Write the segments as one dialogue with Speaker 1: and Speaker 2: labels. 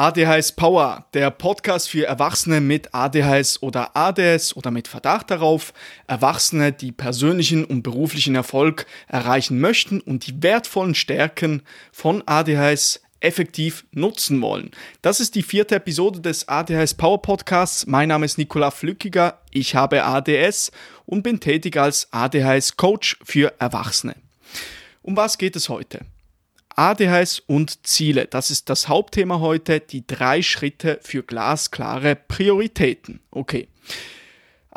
Speaker 1: ADHS Power, der Podcast für Erwachsene mit ADHS oder ADS oder mit Verdacht darauf, Erwachsene, die persönlichen und beruflichen Erfolg erreichen möchten und die wertvollen Stärken von ADHS effektiv nutzen wollen. Das ist die vierte Episode des ADHS Power Podcasts. Mein Name ist Nikola Flückiger, ich habe ADS und bin tätig als ADHS Coach für Erwachsene. Um was geht es heute? ADHS und Ziele. Das ist das Hauptthema heute, die drei Schritte für glasklare Prioritäten. Okay.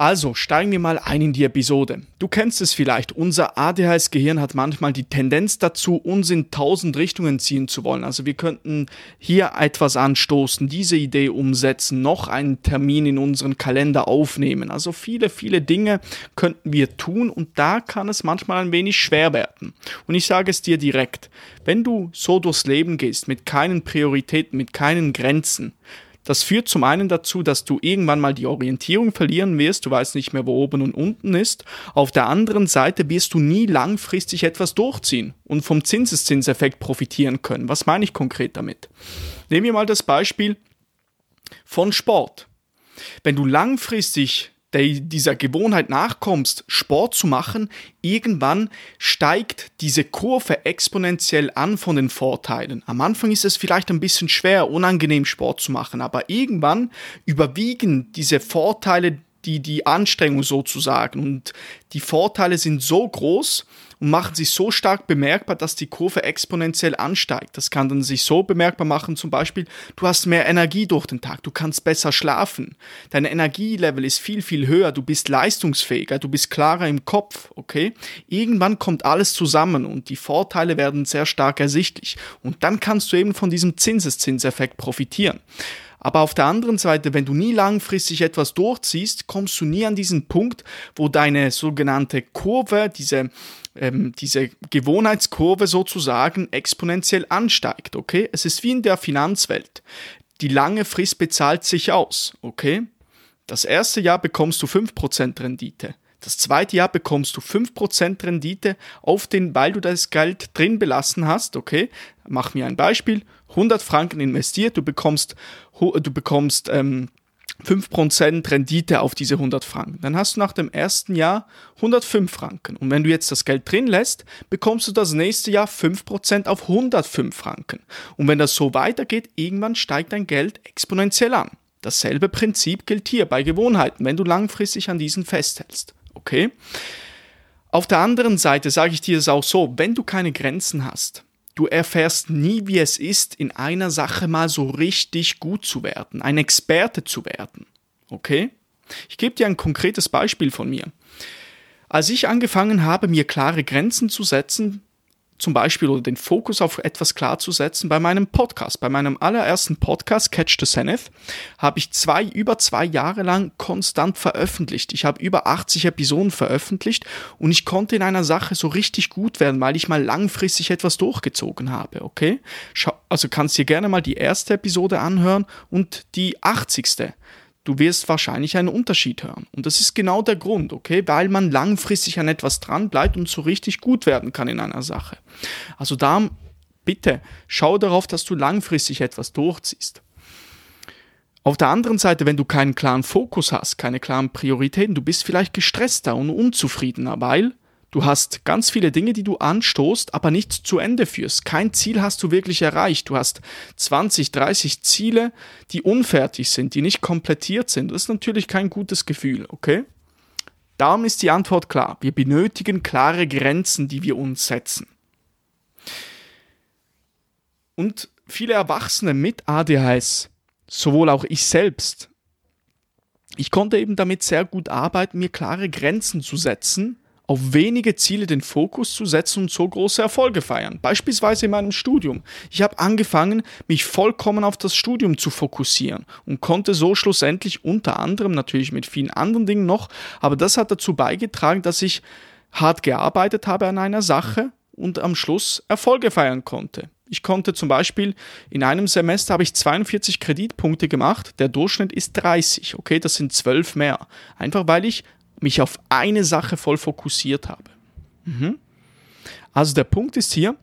Speaker 1: Also steigen wir mal ein in die Episode. Du kennst es vielleicht, unser ADHS-Gehirn hat manchmal die Tendenz dazu, uns in tausend Richtungen ziehen zu wollen. Also wir könnten hier etwas anstoßen, diese Idee umsetzen, noch einen Termin in unseren Kalender aufnehmen. Also viele, viele Dinge könnten wir tun und da kann es manchmal ein wenig schwer werden. Und ich sage es dir direkt, wenn du so durchs Leben gehst, mit keinen Prioritäten, mit keinen Grenzen, das führt zum einen dazu, dass du irgendwann mal die Orientierung verlieren wirst, du weißt nicht mehr, wo oben und unten ist. Auf der anderen Seite wirst du nie langfristig etwas durchziehen und vom Zinseszinseffekt profitieren können. Was meine ich konkret damit? Nehmen wir mal das Beispiel von Sport. Wenn du langfristig dieser Gewohnheit nachkommst, Sport zu machen, irgendwann steigt diese Kurve exponentiell an von den Vorteilen. Am Anfang ist es vielleicht ein bisschen schwer, unangenehm Sport zu machen, aber irgendwann überwiegen diese Vorteile die, die Anstrengung sozusagen. Und die Vorteile sind so groß und machen sich so stark bemerkbar, dass die Kurve exponentiell ansteigt. Das kann dann sich so bemerkbar machen, zum Beispiel, du hast mehr Energie durch den Tag, du kannst besser schlafen, dein Energielevel ist viel, viel höher, du bist leistungsfähiger, du bist klarer im Kopf, okay? Irgendwann kommt alles zusammen und die Vorteile werden sehr stark ersichtlich. Und dann kannst du eben von diesem Zinseszinseffekt profitieren. Aber auf der anderen Seite, wenn du nie langfristig etwas durchziehst, kommst du nie an diesen Punkt, wo deine sogenannte Kurve, diese, ähm, diese Gewohnheitskurve sozusagen exponentiell ansteigt, okay? Es ist wie in der Finanzwelt. Die lange Frist bezahlt sich aus, okay? Das erste Jahr bekommst du 5% Rendite. Das zweite Jahr bekommst du 5% Rendite auf den, weil du das Geld drin belassen hast, okay? Mach mir ein Beispiel. 100 Franken investiert, du bekommst, du bekommst ähm, 5% Rendite auf diese 100 Franken. Dann hast du nach dem ersten Jahr 105 Franken. Und wenn du jetzt das Geld drin lässt, bekommst du das nächste Jahr 5% auf 105 Franken. Und wenn das so weitergeht, irgendwann steigt dein Geld exponentiell an. Dasselbe Prinzip gilt hier bei Gewohnheiten, wenn du langfristig an diesen festhältst. Okay? Auf der anderen Seite sage ich dir es auch so, wenn du keine Grenzen hast, Du erfährst nie, wie es ist, in einer Sache mal so richtig gut zu werden, ein Experte zu werden. Okay? Ich gebe dir ein konkretes Beispiel von mir. Als ich angefangen habe, mir klare Grenzen zu setzen, zum Beispiel oder den Fokus auf etwas klar zu setzen bei meinem Podcast. Bei meinem allerersten Podcast, Catch the Zenith, habe ich zwei, über zwei Jahre lang konstant veröffentlicht. Ich habe über 80 Episoden veröffentlicht und ich konnte in einer Sache so richtig gut werden, weil ich mal langfristig etwas durchgezogen habe, okay? Also kannst dir gerne mal die erste Episode anhören und die 80 du wirst wahrscheinlich einen Unterschied hören. Und das ist genau der Grund, okay? Weil man langfristig an etwas dran bleibt und so richtig gut werden kann in einer Sache. Also da bitte schau darauf, dass du langfristig etwas durchziehst. Auf der anderen Seite, wenn du keinen klaren Fokus hast, keine klaren Prioritäten, du bist vielleicht gestresster und unzufriedener, weil Du hast ganz viele Dinge, die du anstoßt, aber nicht zu Ende führst. Kein Ziel hast du wirklich erreicht. Du hast 20, 30 Ziele, die unfertig sind, die nicht komplettiert sind. Das ist natürlich kein gutes Gefühl, okay? Darum ist die Antwort klar. Wir benötigen klare Grenzen, die wir uns setzen. Und viele Erwachsene mit ADHS, sowohl auch ich selbst, ich konnte eben damit sehr gut arbeiten, mir klare Grenzen zu setzen auf wenige Ziele den Fokus zu setzen und so große Erfolge feiern. Beispielsweise in meinem Studium. Ich habe angefangen, mich vollkommen auf das Studium zu fokussieren und konnte so schlussendlich unter anderem natürlich mit vielen anderen Dingen noch, aber das hat dazu beigetragen, dass ich hart gearbeitet habe an einer Sache und am Schluss Erfolge feiern konnte. Ich konnte zum Beispiel in einem Semester habe ich 42 Kreditpunkte gemacht, der Durchschnitt ist 30, okay, das sind 12 mehr. Einfach weil ich mich auf eine Sache voll fokussiert habe. Mhm. Also der Punkt ist hier,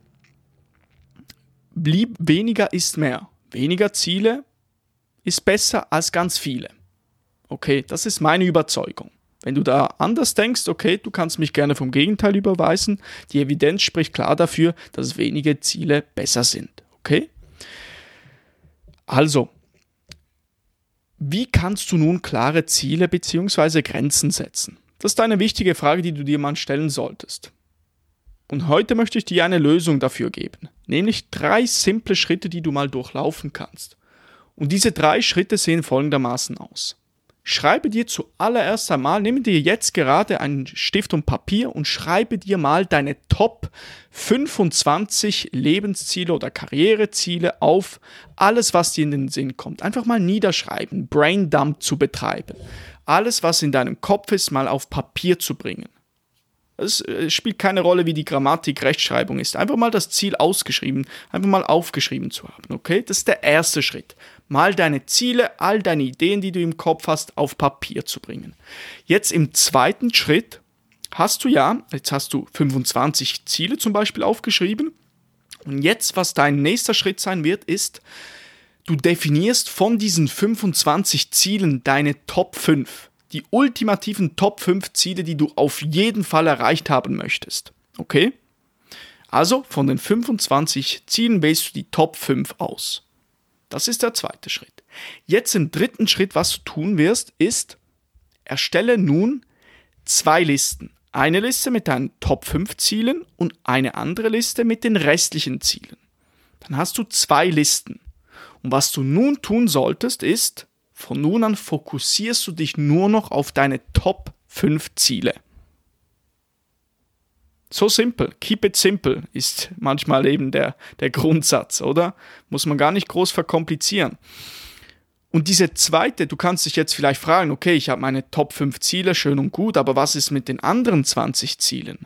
Speaker 1: blieb weniger ist mehr. Weniger Ziele, ist besser als ganz viele. Okay, das ist meine Überzeugung. Wenn du da anders denkst, okay, du kannst mich gerne vom Gegenteil überweisen. Die Evidenz spricht klar dafür, dass wenige Ziele besser sind. Okay? Also, wie kannst du nun klare Ziele bzw. Grenzen setzen? Das ist eine wichtige Frage, die du dir mal stellen solltest. Und heute möchte ich dir eine Lösung dafür geben, nämlich drei simple Schritte, die du mal durchlaufen kannst. Und diese drei Schritte sehen folgendermaßen aus. Schreibe dir zuallererst einmal, nimm dir jetzt gerade einen Stift und Papier und schreibe dir mal deine Top 25 Lebensziele oder Karriereziele auf. Alles, was dir in den Sinn kommt. Einfach mal niederschreiben, Braindump zu betreiben. Alles, was in deinem Kopf ist, mal auf Papier zu bringen. Es äh, spielt keine Rolle, wie die Grammatik, Rechtschreibung ist. Einfach mal das Ziel ausgeschrieben, einfach mal aufgeschrieben zu haben. Okay, das ist der erste Schritt mal deine Ziele, all deine Ideen, die du im Kopf hast, auf Papier zu bringen. Jetzt im zweiten Schritt hast du ja, jetzt hast du 25 Ziele zum Beispiel aufgeschrieben. Und jetzt, was dein nächster Schritt sein wird, ist, du definierst von diesen 25 Zielen deine Top 5. Die ultimativen Top 5 Ziele, die du auf jeden Fall erreicht haben möchtest. Okay? Also von den 25 Zielen wählst du die Top 5 aus. Das ist der zweite Schritt. Jetzt im dritten Schritt, was du tun wirst, ist, erstelle nun zwei Listen. Eine Liste mit deinen Top 5 Zielen und eine andere Liste mit den restlichen Zielen. Dann hast du zwei Listen. Und was du nun tun solltest, ist, von nun an fokussierst du dich nur noch auf deine Top 5 Ziele. So simpel, keep it simple ist manchmal eben der, der Grundsatz, oder? Muss man gar nicht groß verkomplizieren. Und diese zweite, du kannst dich jetzt vielleicht fragen, okay, ich habe meine Top 5 Ziele, schön und gut, aber was ist mit den anderen 20 Zielen?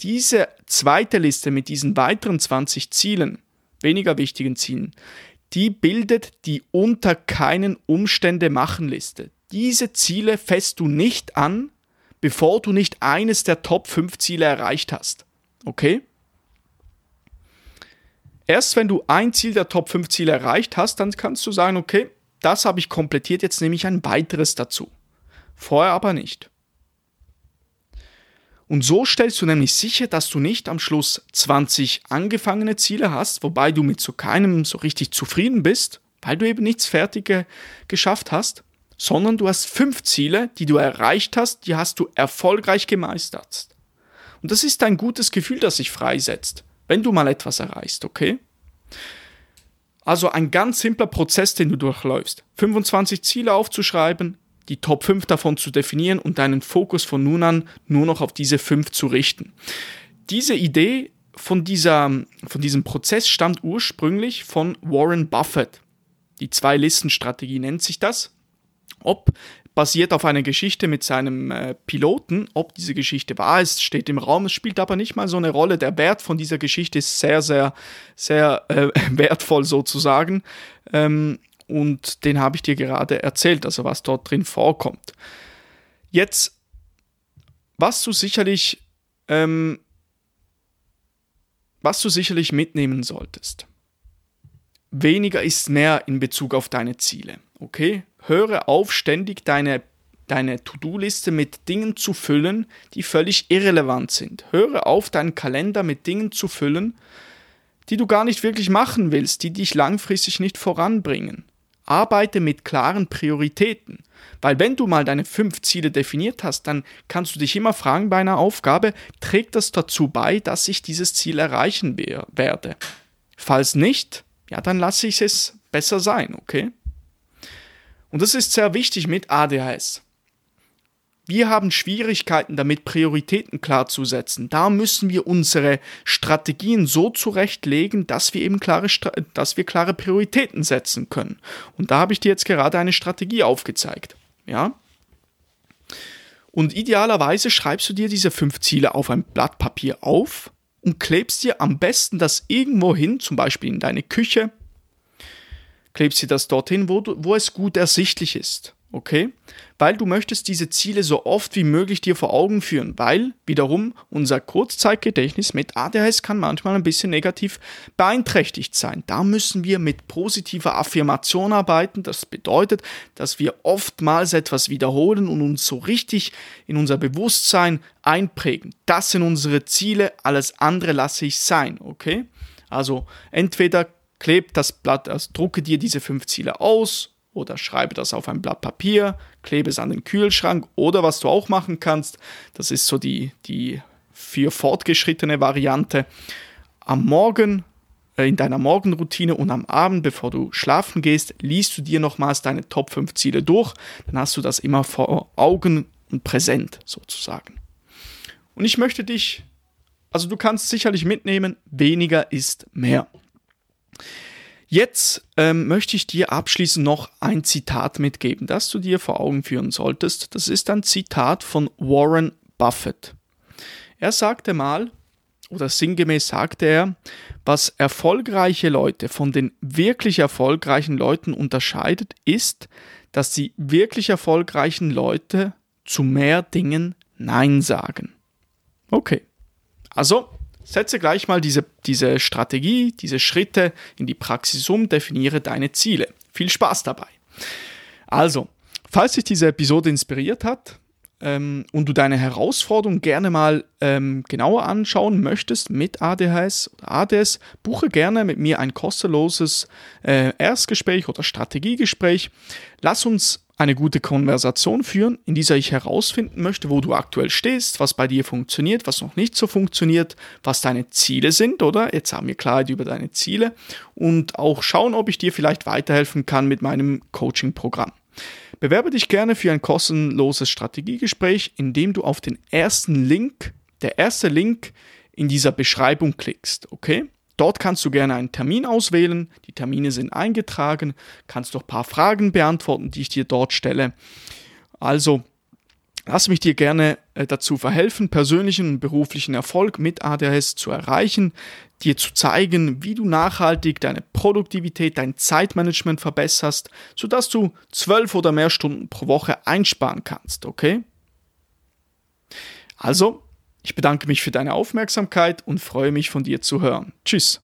Speaker 1: Diese zweite Liste mit diesen weiteren 20 Zielen, weniger wichtigen Zielen, die bildet die unter keinen Umstände machen Liste. Diese Ziele fässt du nicht an, bevor du nicht eines der Top 5 Ziele erreicht hast. Okay? Erst wenn du ein Ziel der Top 5 Ziele erreicht hast, dann kannst du sagen, okay, das habe ich komplettiert, jetzt nehme ich ein weiteres dazu. Vorher aber nicht. Und so stellst du nämlich sicher, dass du nicht am Schluss 20 angefangene Ziele hast, wobei du mit so keinem so richtig zufrieden bist, weil du eben nichts fertig geschafft hast, sondern du hast fünf Ziele, die du erreicht hast, die hast du erfolgreich gemeistert. Und das ist ein gutes Gefühl, das sich freisetzt, wenn du mal etwas erreichst, okay? Also ein ganz simpler Prozess, den du durchläufst. 25 Ziele aufzuschreiben, die Top 5 davon zu definieren und deinen Fokus von nun an nur noch auf diese 5 zu richten. Diese Idee von, dieser, von diesem Prozess stammt ursprünglich von Warren Buffett. Die Zwei-Listen-Strategie nennt sich das ob basiert auf einer Geschichte mit seinem äh, Piloten. Ob diese Geschichte wahr ist, steht im Raum. Es spielt aber nicht mal so eine Rolle. Der Wert von dieser Geschichte ist sehr, sehr, sehr äh, wertvoll sozusagen. Ähm, und den habe ich dir gerade erzählt, also was dort drin vorkommt. Jetzt, was du sicherlich, ähm, was du sicherlich mitnehmen solltest. Weniger ist mehr in Bezug auf deine Ziele. Okay? höre auf, ständig deine, deine To-Do-Liste mit Dingen zu füllen, die völlig irrelevant sind. Höre auf, deinen Kalender mit Dingen zu füllen, die du gar nicht wirklich machen willst, die dich langfristig nicht voranbringen. Arbeite mit klaren Prioritäten. Weil wenn du mal deine fünf Ziele definiert hast, dann kannst du dich immer fragen bei einer Aufgabe, trägt das dazu bei, dass ich dieses Ziel erreichen werde? Falls nicht, ja, dann lasse ich es besser sein, okay? Und das ist sehr wichtig mit ADHS. Wir haben Schwierigkeiten damit, Prioritäten klar zu setzen. Da müssen wir unsere Strategien so zurechtlegen, dass wir eben klare, dass wir klare Prioritäten setzen können. Und da habe ich dir jetzt gerade eine Strategie aufgezeigt. Ja? Und idealerweise schreibst du dir diese fünf Ziele auf ein Blatt Papier auf und klebst dir am besten das irgendwo hin, zum Beispiel in deine Küche, klebst du das dorthin, wo, du, wo es gut ersichtlich ist. Okay? Weil du möchtest diese Ziele so oft wie möglich dir vor Augen führen, weil wiederum unser Kurzzeitgedächtnis mit ADHS kann manchmal ein bisschen negativ beeinträchtigt sein. Da müssen wir mit positiver Affirmation arbeiten. Das bedeutet, dass wir oftmals etwas wiederholen und uns so richtig in unser Bewusstsein einprägen. Das sind unsere Ziele, alles andere lasse ich sein, okay? Also entweder kleb das Blatt, also drucke dir diese fünf Ziele aus oder schreibe das auf ein Blatt Papier, klebe es an den Kühlschrank oder was du auch machen kannst, das ist so die, die für fortgeschrittene Variante, am Morgen äh, in deiner Morgenroutine und am Abend, bevor du schlafen gehst, liest du dir nochmals deine Top 5 Ziele durch, dann hast du das immer vor Augen und präsent sozusagen. Und ich möchte dich, also du kannst sicherlich mitnehmen, weniger ist mehr. Jetzt ähm, möchte ich dir abschließend noch ein Zitat mitgeben, das du dir vor Augen führen solltest. Das ist ein Zitat von Warren Buffett. Er sagte mal, oder sinngemäß sagte er, was erfolgreiche Leute von den wirklich erfolgreichen Leuten unterscheidet, ist, dass die wirklich erfolgreichen Leute zu mehr Dingen Nein sagen. Okay. Also, Setze gleich mal diese, diese Strategie, diese Schritte in die Praxis um, definiere deine Ziele. Viel Spaß dabei. Also, falls dich diese Episode inspiriert hat ähm, und du deine Herausforderung gerne mal ähm, genauer anschauen möchtest mit ADHS oder ADS, buche gerne mit mir ein kostenloses äh, Erstgespräch oder Strategiegespräch. Lass uns eine gute Konversation führen, in dieser ich herausfinden möchte, wo du aktuell stehst, was bei dir funktioniert, was noch nicht so funktioniert, was deine Ziele sind, oder? Jetzt haben wir Klarheit über deine Ziele und auch schauen, ob ich dir vielleicht weiterhelfen kann mit meinem Coaching-Programm. Bewerbe dich gerne für ein kostenloses Strategiegespräch, indem du auf den ersten Link, der erste Link in dieser Beschreibung klickst, okay? Dort kannst du gerne einen Termin auswählen. Die Termine sind eingetragen. Kannst doch ein paar Fragen beantworten, die ich dir dort stelle. Also, lass mich dir gerne äh, dazu verhelfen, persönlichen und beruflichen Erfolg mit ADHS zu erreichen, dir zu zeigen, wie du nachhaltig deine Produktivität, dein Zeitmanagement verbesserst, sodass du zwölf oder mehr Stunden pro Woche einsparen kannst, okay? Also, ich bedanke mich für deine Aufmerksamkeit und freue mich von dir zu hören. Tschüss.